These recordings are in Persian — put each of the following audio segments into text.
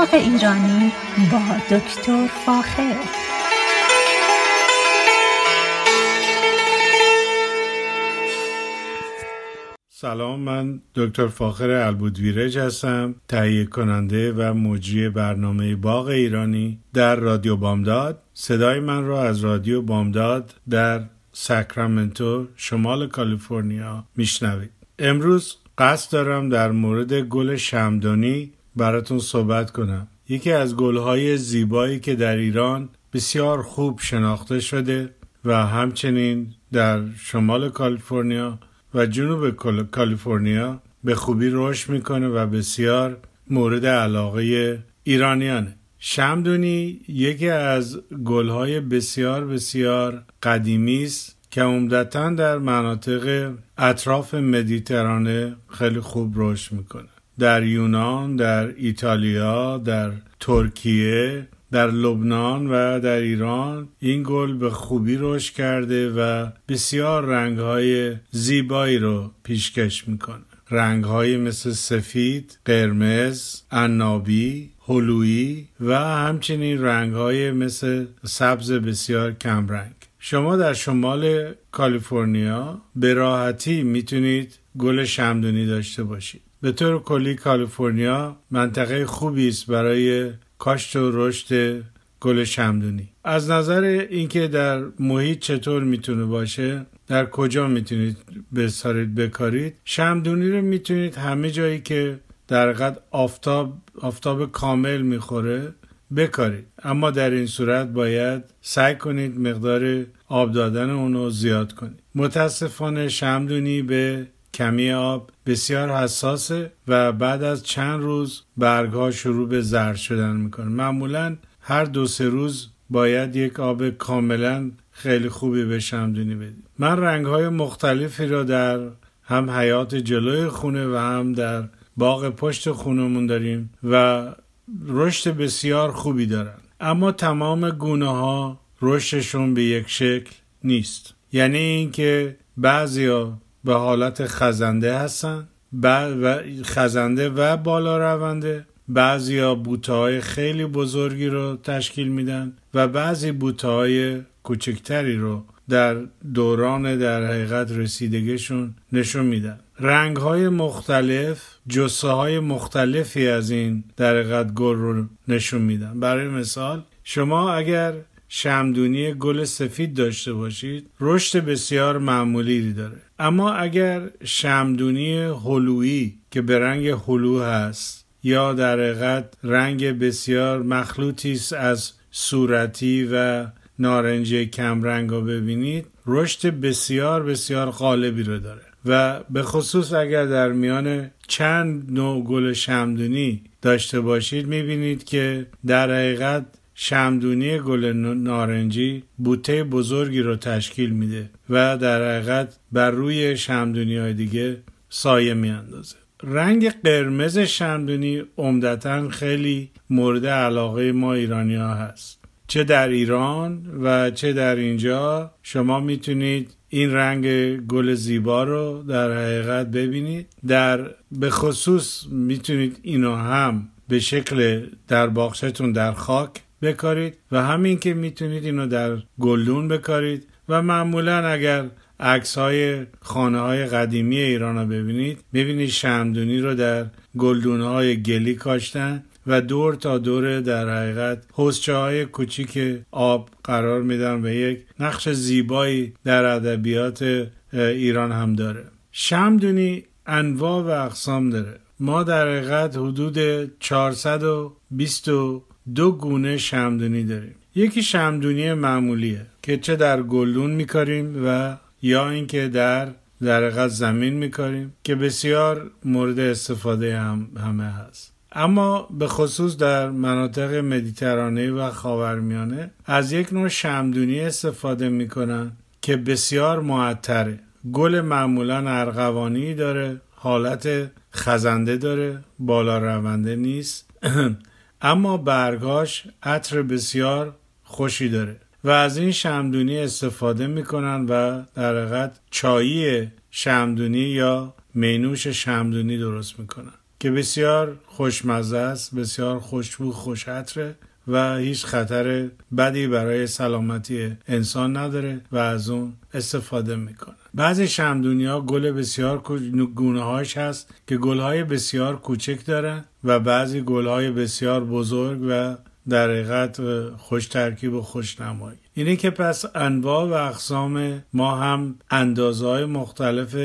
باغ ایرانی با دکتر فاخر. سلام من دکتر فاخر البودویرج هستم تهیه کننده و مجری برنامه باغ ایرانی در رادیو بامداد. صدای من را از رادیو بامداد در ساکرامنتو شمال کالیفرنیا میشنوید. امروز قصد دارم در مورد گل شمدانی براتون صحبت کنم. یکی از گلهای زیبایی که در ایران بسیار خوب شناخته شده و همچنین در شمال کالیفرنیا و جنوب کالیفرنیا به خوبی رشد می‌کنه و بسیار مورد علاقه ایرانیانه. شمدونی یکی از گلهای بسیار بسیار قدیمی است که عمدتا در مناطق اطراف مدیترانه خیلی خوب رشد می‌کنه. در یونان، در ایتالیا، در ترکیه، در لبنان و در ایران این گل به خوبی رشد کرده و بسیار رنگهای زیبایی رو پیشکش می‌کنه. رنگهای مثل سفید، قرمز، عنابی، هلویی و همچنین رنگهای مثل سبز بسیار کمرنگ. شما در شمال کالیفرنیا به راحتی می‌تونید گل شمدونی داشته باشید. به طور کلی کالیفرنیا منطقه خوبی است برای کاشت و رشد گل شمدونی. از نظر اینکه در محیط چطور می‌تونه باشه در کجا می‌تونید بسارید بکارید شمدونی رو می‌تونید همه جایی که در قد آفتاب آفتاب کامل می‌خوره بکارید. اما در این صورت باید سعی کنید مقدار آب دادن اونو زیاد کنید. متاسفانه شمدونی به کمی آب بسیار حساسه و بعد از چند روز برگها شروع به زرد شدن می‌کنه. معمولا هر دو سه روز باید یک آب کاملا خیلی خوبی به شمدونی بدید من رنگ های مختلفی را در هم حیات جلوی خونه و هم در باغ پشت خونمون داریم و رشد بسیار خوبی دارن. اما تمام گونه ها رشدشون به یک شکل نیست. یعنی اینکه بعضیا به حالت خزنده هستن. و خزنده و بالا رونده. بعضیا بوته های خیلی بزرگی رو تشکیل میدن و بعضی بوته های کوچکتری رو در دوران در حقیقت رسیدگیشون نشون میدن. رنگ های مختلف جسه های مختلفی از این در حقیقت گل رو نشون میدن. برای مثال شما اگر شمدونی گل سفید داشته باشید رشد بسیار معمولی داره. اما اگر شمدونی هلویی که به رنگ هلو هست یا در حقیقت رنگ بسیار مخلوطی است از صورتی و نارنجی کمرنگ رو ببینید رشد بسیار بسیار غالبی رو داره. و به خصوص اگر در میان چند نوع گل شمدونی داشته باشید می‌بینید که در حقیقت شمدونی گل نارنجی بوته بزرگی رو تشکیل میده و در حقیقت بر روی شمدونی های دیگه سایه میاندازه. رنگ قرمز شمدونی عمدتا خیلی مورد علاقه ما ایرانی ها هست. چه در ایران و چه در اینجا شما می‌تونید این رنگ گل زیبا رو در حقیقت ببینید. در به خصوص می‌تونید اینو هم به شکل در باغچتون در خاک بکارید و همین که می‌تونید اینو در گلدون بکارید و معمولا اگر عکس های خانه های قدیمی ایران رو ببینید ببینید شمدونی رو در گلدون های گلی کاشتن و دور تا دور در حقیقت حوزچه های کوچیک آب قرار میدن و یک نقش زیبایی در ادبیات ایران هم داره. شمدونی انواع و اقسام داره. ما در حقیقت حدود 422 گونه شمدونی داریم. یکی شمدونی معمولیه که چه در گلدون میکاریم و یا اینکه در در زمین میکاریم که بسیار مورد استفاده هم همه هست. اما به خصوص در مناطق مدیترانه و خاورمیانه از یک نوع شمدونی استفاده می‌کنن که بسیار معطره. گل معمولا ارغوانی داره حالت خزنده داره بالا رونده نیست. اما برگاش عطر بسیار خوشی داره و از این شمدونی استفاده می‌کنن و در حقیقت چایی شمدونی یا مینوش شمدونی درست می‌کنن که بسیار خوشمزه است بسیار خوشبو خوشعطره و هیچ خطر بدی برای سلامتی انسان نداره و از اون استفاده می‌کنه بعضی شمدونی ها گل بسیار گونه هاش هست که گل های بسیار کوچک دارن و بعضی گل های بسیار بزرگ و در حقیقت خوش ترکیب و خوش نمایی. اینه که پس انواع و اقسام ما هم اندازه های مختلف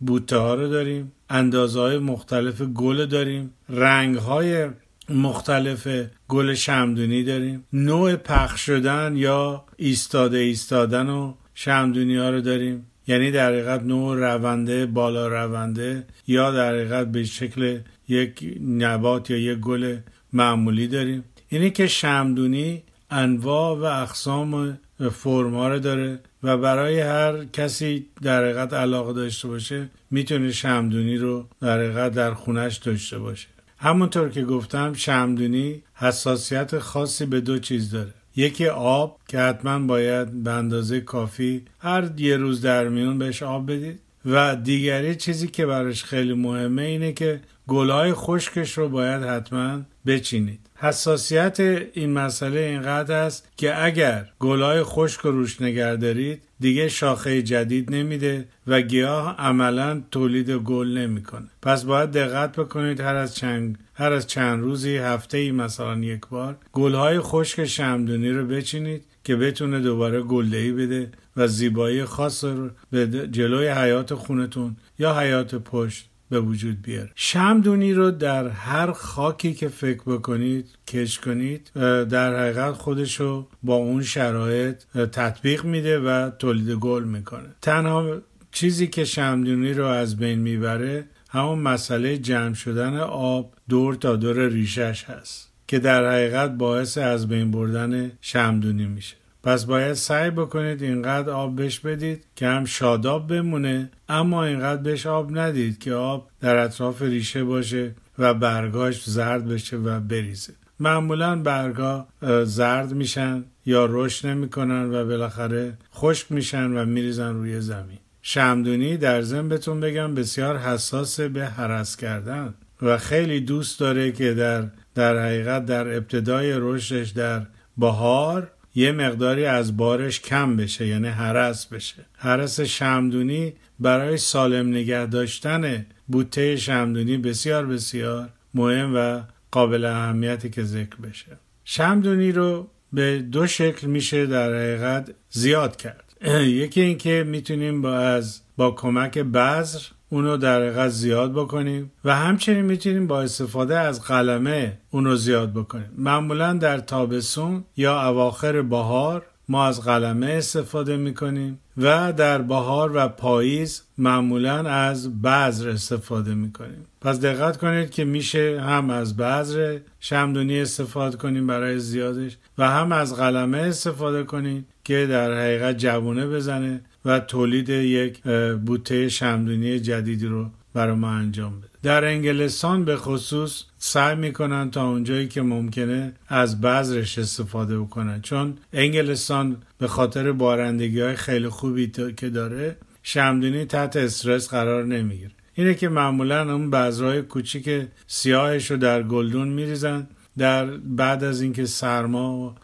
بوته ها رو داریم اندازه های مختلف گل داریم رنگ های مختلف گل شمدونی داریم. نوع پخش شدن یا ایستاده ایستادن و شمدونی ها رو داریم. یعنی در حقیقت نوع رونده بالا رونده یا در حقیقت به شکل یک نبات یا یک گل معمولی داریم. اینه که شمدونی انواع و اقسام فرم رو داره و برای هر کسی در حقیقت علاقه داشته باشه می‌تونه شمدونی رو در حقیقت در خونش داشته باشه. همونطور که گفتم شمدونی حساسیت خاصی به دو چیز داره. یکی آب که حتما باید به اندازه کافی هر یه روز در میون بهش آب بدید. و دیگری چیزی که براش خیلی مهمه اینه که گلهای خشکش رو باید حتما بچینید. حساسیت این مسئله اینقدر است که اگر گلهای خشک رو روش نگه دارید دیگه شاخه جدید نمیده و گیاه عملا تولید گل نمی‌کنه. پس باید دقت بکنید هر از چند هر از چند روزی هفته ای مثلا یک بار گلهای خشک شمدونی رو بچینید که بتونه دوباره گلدهی بده و زیبایی خاص رو به جلوی حیات خونتون یا حیات پشت به وجود بیاره. شمدونی رو در هر خاکی که فکر بکنید کش کنید در حقیقت خودش رو با اون شرایط تطبیق میده و تولید گل می‌کنه. تنها چیزی که شمدونی رو از بین می‌بره همون مسئله جمع شدن آب دور تا دور ریشش هست که در حقیقت باعث از بین بردن شمدونی میشه. پس باید سعی بکنید اینقدر آب بهش بدید که هم شاداب بمونه اما اینقدر بهش آب ندید که آب در اطراف ریشه باشه و برگاش زرد بشه و بریزه. معمولا برگا زرد میشن یا رشد نمی‌کنن و بالاخره خشک میشن و میریزن روی زمین. شمدونی در ضمن بهتون بگم بسیار حساس به حرس کردن و خیلی دوست داره که در در حقیقت در ابتدای رشدش در بهار یه مقداری از بارش کم بشه یعنی حرس بشه. حرس شمدونی برای سالم نگه داشتن بوته شمدونی بسیار بسیار مهم و قابل اهمیتی که ذکر بشه. شمدونی رو به دو شکل میشه در حقیقت زیاد کرد. یکی اینکه می‌تونیم با از با کمک بذر اونو در حقیقت زیاد بکنیم و همچنین می‌تونیم با استفاده از قلمه اونو زیاد بکنیم. معمولا در تابستون یا اواخر بهار ما از قلمه استفاده می‌کنیم و در بهار و پاییز معمولا از بذر استفاده می‌کنیم. پس دقت کنید که میشه هم از بذر شمدونی استفاده کنیم برای زیادش و هم از قلمه استفاده کنیم که در حقیقت جوونه بزنه و تولید یک بوته شمدونی جدیدی رو برای ما انجام بده. در انگلستان به خصوص سعی می‌کنن تا اونجایی که ممکنه از بذرش استفاده بکنن. چون انگلستان به خاطر بارندگی های خیلی خوبی که داره شمدونی تحت استرس قرار نمی‌گیره. اینه که معمولا اون بذرهای کوچیک سیاهش رو در گلدون میریزن در بعد از اینکه سرما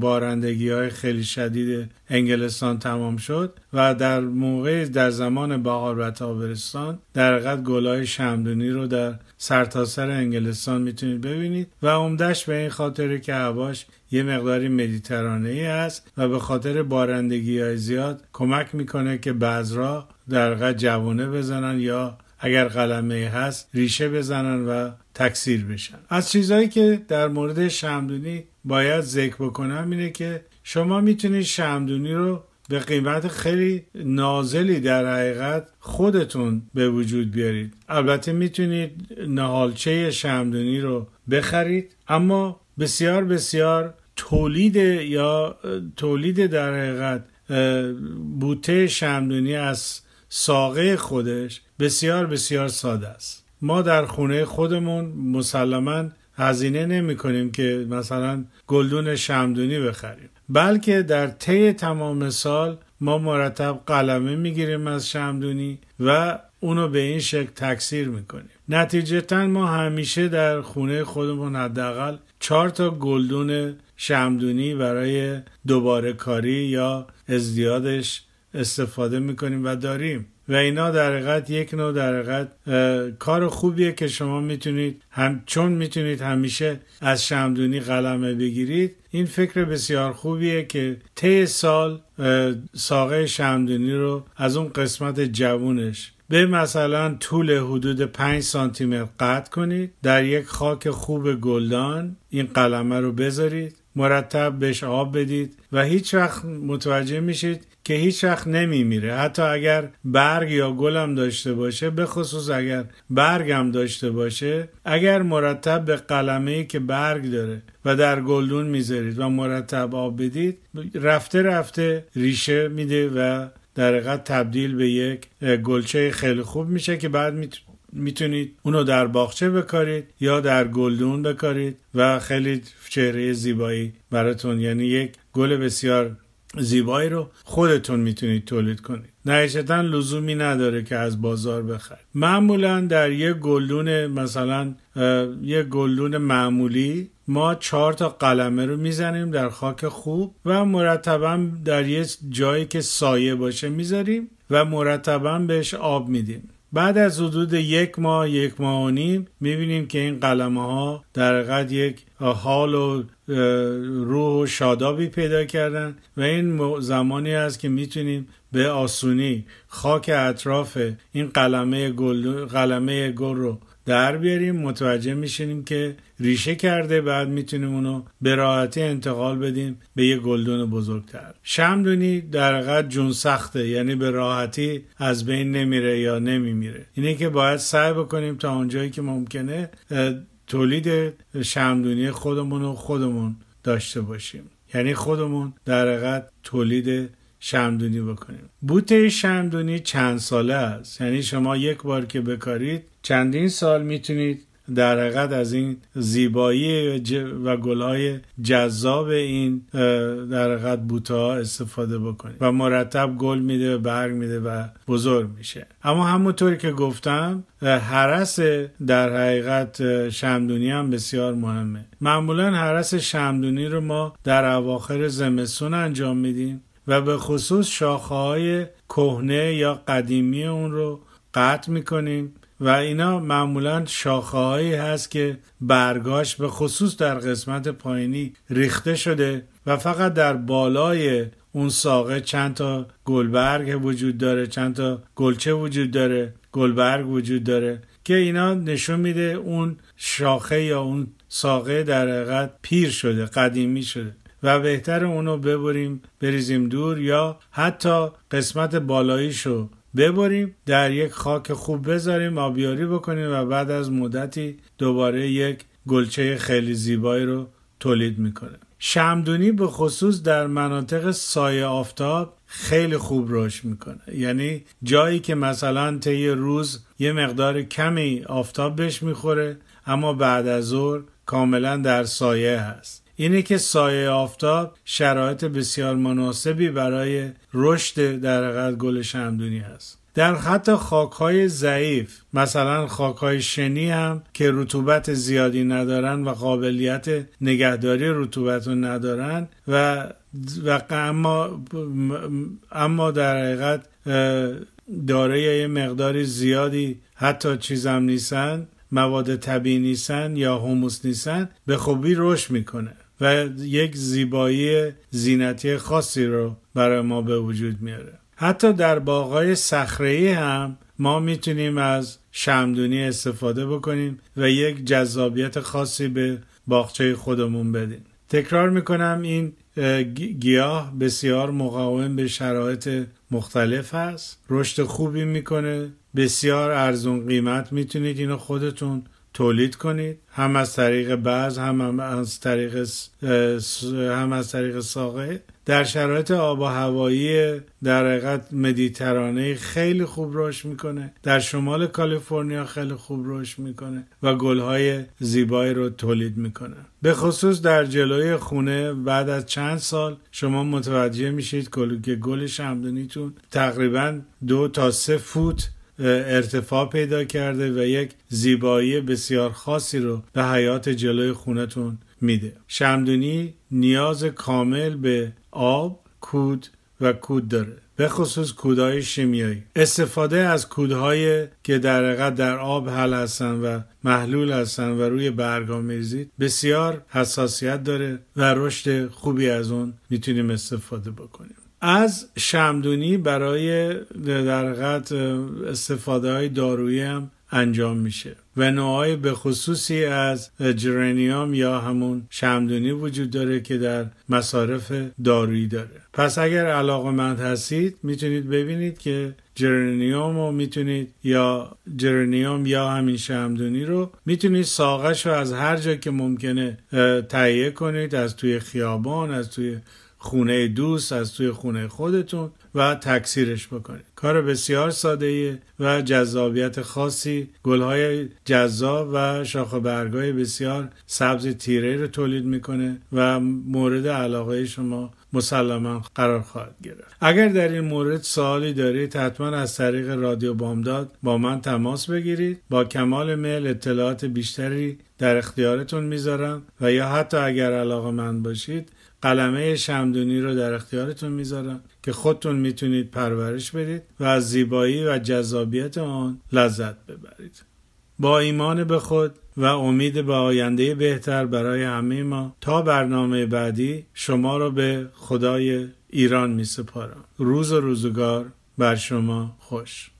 بارندگی های خیلی شدید انگلستان تمام شد و در موقع در زمان بهار و تابستان در حقیقت گلای شمدونی رو در سرتاسر سر انگلستان می‌تونید ببینید و عمدهش به این خاطر که هواش یه مقداری مدیترانه ای است و به خاطر بارندگی های زیاد کمک می‌کنه که بذرا در حقیقت جوانه بزنن یا اگر قلمه هست ریشه بزنن و تکثیر بشن. از چیزهایی که در مورد شمدونی باید ذکر بکنم اینه که شما می‌تونید شمدونی رو به قیمت خیلی نازلی در حقیقت خودتون به وجود بیارید. البته می‌تونید نهالچه شمدونی رو بخرید اما بسیار بسیار تولید یا تولید در حقیقت بوته شمدونی از ساقه خودش بسیار بسیار ساده است. ما در خونه خودمون مسلما هزینه نمی کنیم که مثلا گلدون شمدونی بخریم. بلکه در طی تمام سال ما مرتب قلمه می‌گیریم از شمدونی و اونو به این شکل تکثیر می‌کنیم نتیجتا ما همیشه در خونه خودمون حداقل چهار تا گلدون شمدونی برای دوباره کاری یا ازدیادش استفاده می‌کنیم و داریم. و اینا در حقیقت یک نوع در حقیقت کار خوبیه که شما می‌تونید هم چون می‌تونید همیشه از شمدونی قلمه بگیرید این فکر بسیار خوبیه که طی سال ساقه شمدونی رو از اون قسمت جوونش به مثلا طول حدود 5 سانتی متر قطع کنید. در یک خاک خوب گلدان این قلمه رو بذارید مرتب بهش آب بدید و هیچ وقت متوجه میشید که هیچ وقت نمیمیره. حتی اگر برگ یا گلم داشته باشه به خصوص اگر برگ هم داشته باشه اگر مرتب به قلمه ای که برگ داره و در گلدون می‌ذارید و مرتب آب بدید رفته رفته ریشه میده و در حقیقت تبدیل به یک گلچه خیلی خوب میشه که بعد می‌تونید اونو در باغچه بکارید یا در گلدون بکارید و خیلی چهره زیبایی براتون. یعنی یک گل بسیار زیبایی رو خودتون می‌تونید تولید کنید. نهایتا لزومی نداره که از بازار بخرید. معمولا در یک گلدون مثلا یک گلدون معمولی ما چهار تا قلمه رو می‌زنیم در خاک خوب و مرتبا در یه جایی که سایه باشه می‌ذاریم و مرتبا بهش آب میدیم. بعد از حدود یک ماه یک ماه و نیم می‌بینیم که این قلمه ها در حقیقت یک حال و روح و شادابی پیدا کردن و این زمانی است که می‌تونیم به آسونی خاک اطراف این قلمه گل, قلمه گل رو در بیاریم. متوجه میشینیم که ریشه کرده بعد می‌تونیم اونو به راحتی انتقال بدیم به یه گلدون بزرگتر. شمدونی در حقیقت جون سخته یعنی به راحتی از بین نمیره یا نمیمیره. اینه که باید سعی بکنیم تا اونجایی که ممکنه تولید شمدونی خودمون و خودمون داشته باشیم. یعنی خودمون در حقیقت تولید شمدونی بکنیم. بوته شمدونی چند ساله است. یعنی شما یک بار که بکارید چندین سال می‌تونید در حقیقت از این زیبایی و گلهای جذاب این در حقیقت بوتا استفاده بکنید و مرتب گل میده و برگ میده و بزرگ میشه. اما همونطوری که گفتم حرس در حقیقت شمدونی هم بسیار مهمه. معمولا حرس شمدونی رو ما در اواخر زمستون انجام میدیم و به خصوص شاخه های کهنه یا قدیمی اون رو قطع می‌کنیم. و اینا معمولا شاخه هایی هست که برگاش به خصوص در قسمت پایینی ریخته شده و فقط در بالای اون ساقه چند تا گلبرگ وجود داره چند تا گلچه وجود داره گلبرگ وجود داره که اینا نشون میده اون شاخه یا اون ساقه در حقیقت پیر شده قدیمی شده و بهتر اونو ببریم بریزیم دور یا حتی قسمت بالاییشو ببریم در یک خاک خوب بذاریم آبیاری بکنیم و بعد از مدتی دوباره یک گلچه خیلی زیبایی رو تولید می‌کنه شمدونی به خصوص در مناطق سایه آفتاب خیلی خوب رشد می‌کنه. یعنی جایی که مثلا طی روز یه مقدار کمی آفتاب بهش می‌خوره اما بعد از ظهر کاملا در سایه هست. اینه که سایه آفتاب شرایط بسیار مناسبی برای رشد در گل شمدونی هست. در خط خاکهای ضعیف مثلا خاکهای شنی هم که رطوبت زیادی ندارن و قابلیت نگهداری رطوبت رو ندارن و و اما اما در حقیقت داره یه مقدار زیادی حتی چیزم نیستن مواد طبیعی نیستن یا هموس نیستن به خوبی رشد می‌کنه. و یک زیبایی زینتی خاصی رو برای ما به وجود میاره. حتی در باغای صخره‌ای هم ما می‌تونیم از شمدونی استفاده بکنیم و یک جذابیت خاصی به باغچه خودمون بدیم. تکرار می‌کنم این گیاه بسیار مقاوم به شرایط مختلف هست رشد خوبی می‌کنه. بسیار ارزون قیمت می‌تونید اینو خودتون تولید کنید. هم از طریق بعض هم, از طریق هم از طریق ساقه. در شرایط آب و هوایی در حقیقت مدیترانه خیلی خوب رشد می‌کنه. در شمال کالیفرنیا خیلی خوب رشد می‌کنه و گلهای زیبایی رو تولید می‌کنه. به خصوص در جلوی خونه بعد از چند سال شما متوجه میشید که گل شمدونیتون تقریبا دو تا سه فوت ارتفاع پیدا کرده و یک زیبایی بسیار خاصی رو به حیات جلوی خونتون میده. شمدونی نیاز کامل به آب کود و کود داره. به خصوص کودهای شیمیایی. استفاده از کودهایی که در در آب حل هستن و محلول هستن و روی برگا میریزید بسیار حساسیت داره و رشد خوبی از اون می‌تونیم استفاده بکنیم. از شمدونی برای در استفاده های دارویی هم انجام میشه و نوعای به خصوصی از جرانیوم یا همون شمدونی وجود داره که در مصارف دارویی داره. پس اگر علاقه مند هستید می‌تونید ببینید که جرانیوم رو می‌تونید یا جرانیوم یا همین شمدونی رو می‌تونید ساقش رو از هر جا که ممکنه تهیه کنید از توی خیابان از توی خونه دوست از توی خونه خودتون و تکثیرش بکنید. کار بسیار ساده و جذابیت خاصی. گلهای جذاب و شاخ برگای بسیار سبز تیره رو تولید می‌کنه و مورد علاقه شما مسلما قرار خواهد گرفت. اگر در این مورد سوالی دارید حتما از طریق رادیو بامداد با من تماس بگیرید. با کمال میل اطلاعات بیشتری در اختیارتون می‌ذارم و یا حتی اگر علاقه من باشید قلمه شمدونی رو در اختیارتون می‌ذارم که خودتون می‌تونید پرورش بدید و از زیبایی و جذابیت آن لذت ببرید. با ایمان به خود و امید به آینده بهتر برای همه ما تا برنامه بعدی شما را به خدای ایران می سپارم روز و روزگار بر شما خوش.